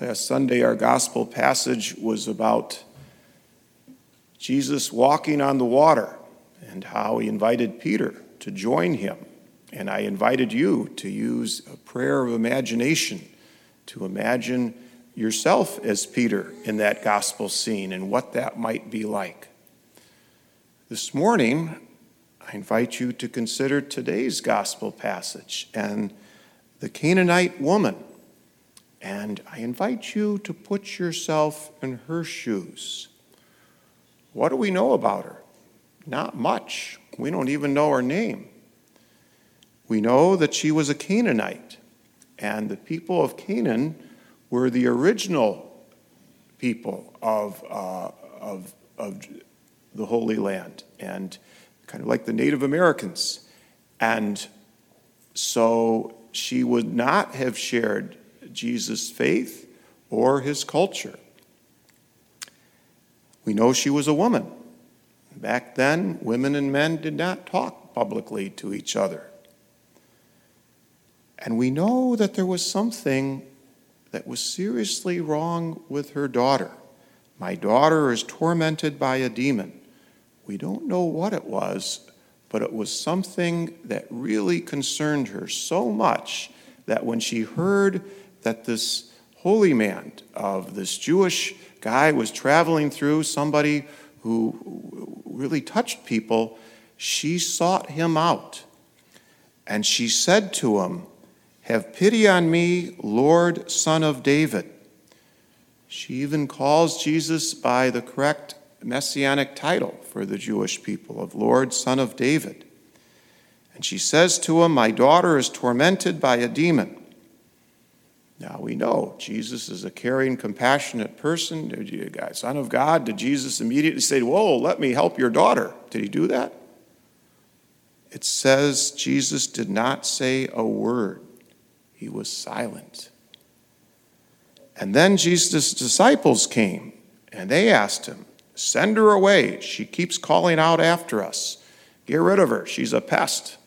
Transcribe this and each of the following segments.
Last Sunday, our gospel passage was about Jesus walking on the water and how he invited Peter to join him. And I invited you to use a prayer of imagination to imagine yourself as Peter in that gospel scene and what that might be like. This morning, I invite you to consider today's gospel passage and the Canaanite woman. And I invite you to put yourself in her shoes. What do we know about her? Not much. We don't even know her name. We know that she was a Canaanite, and the people of Canaan were the original people of, uh, of, of the Holy Land, and kind of like the Native Americans. And so she would not have shared Jesus' faith or his culture. We know she was a woman. Back then, women and men did not talk publicly to each other. And we know that there was something that was seriously wrong with her daughter. My daughter is tormented by a demon. We don't know what it was, but it was something that really concerned her so much that when she heard that this holy man of this Jewish guy was traveling through, somebody who really touched people, she sought him out. And she said to him, Have pity on me, Lord, son of David. She even calls Jesus by the correct messianic title for the Jewish people of Lord, son of David. And she says to him, My daughter is tormented by a demon. Now we know Jesus is a caring, compassionate person. Did you, Son of God, did Jesus immediately say, Whoa, let me help your daughter? Did he do that? It says Jesus did not say a word, he was silent. And then Jesus' disciples came and they asked him, Send her away. She keeps calling out after us. Get rid of her. She's a pest.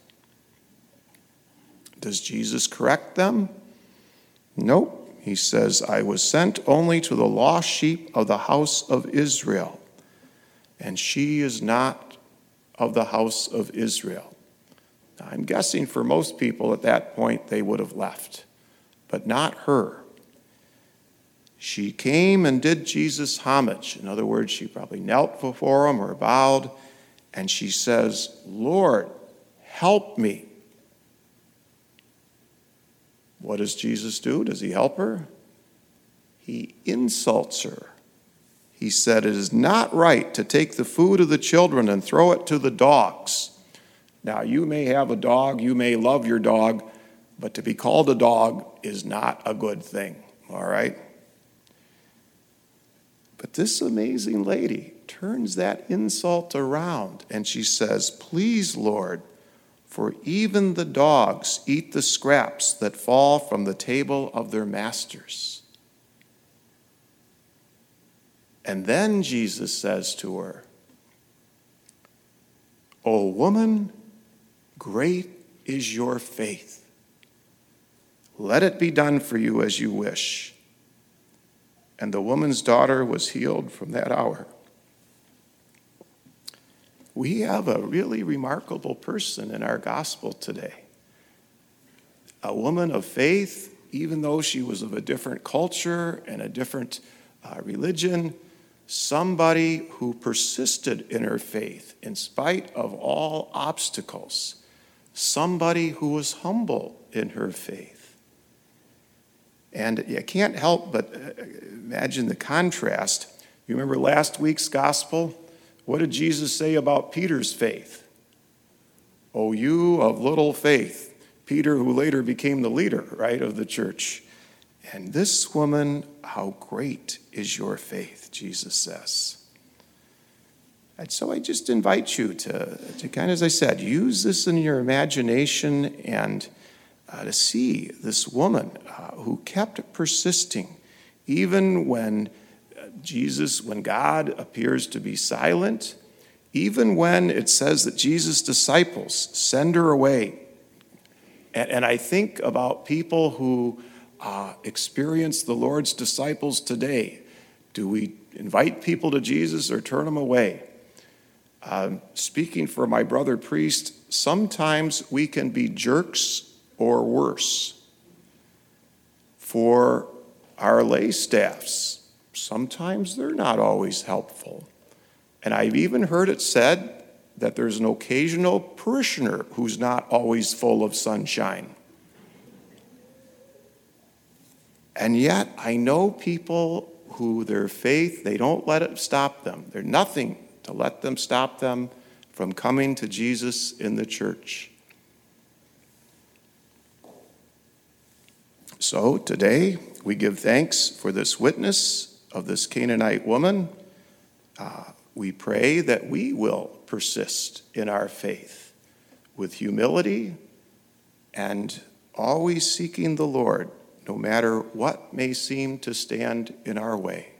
Does Jesus correct them? Nope. He says, I was sent only to the lost sheep of the house of Israel, and she is not of the house of Israel. Now, I'm guessing for most people at that point they would have left, but not her. She came and did Jesus homage. In other words, she probably knelt before him or bowed, and she says, Lord, help me. What does Jesus do? Does he help her? He insults her. He said, It is not right to take the food of the children and throw it to the dogs. Now, you may have a dog, you may love your dog, but to be called a dog is not a good thing, all right? But this amazing lady turns that insult around and she says, Please, Lord, for even the dogs eat the scraps that fall from the table of their masters. And then Jesus says to her, O woman, great is your faith. Let it be done for you as you wish. And the woman's daughter was healed from that hour we have a really remarkable person in our gospel today. A woman of faith, even though she was of a different culture and a different uh, religion, somebody who persisted in her faith in spite of all obstacles, somebody who was humble in her faith. And you can't help but uh, imagine the contrast. You remember last week's gospel? What did Jesus say about Peter's faith? Oh, you of little faith. Peter, who later became the leader, right, of the church. And this woman, how great is your faith, Jesus says. And so I just invite you to, to kind of, as I said, use this in your imagination and uh, to see this woman uh, who kept persisting, even when Jesus, when God appears to be silent, even when it says that Jesus' disciples send her away. And, and I think about people who uh, experience the Lord's disciples today? Do we invite people to Jesus or turn them away? Um, speaking for my brother priest, sometimes we can be jerks or worse. For our lay staffs, sometimes they're not always helpful. And I've even heard it said that there's an occasional parishioner who's not always full of sunshine. And yet, I know people who their faith, they don't let it stop them. They're nothing to let them stop them from coming to Jesus in the church. So today, we give thanks for this witness of this Canaanite woman. Uh, we pray that we will persist in our faith with humility and always seeking the Lord, no matter what may seem to stand in our way.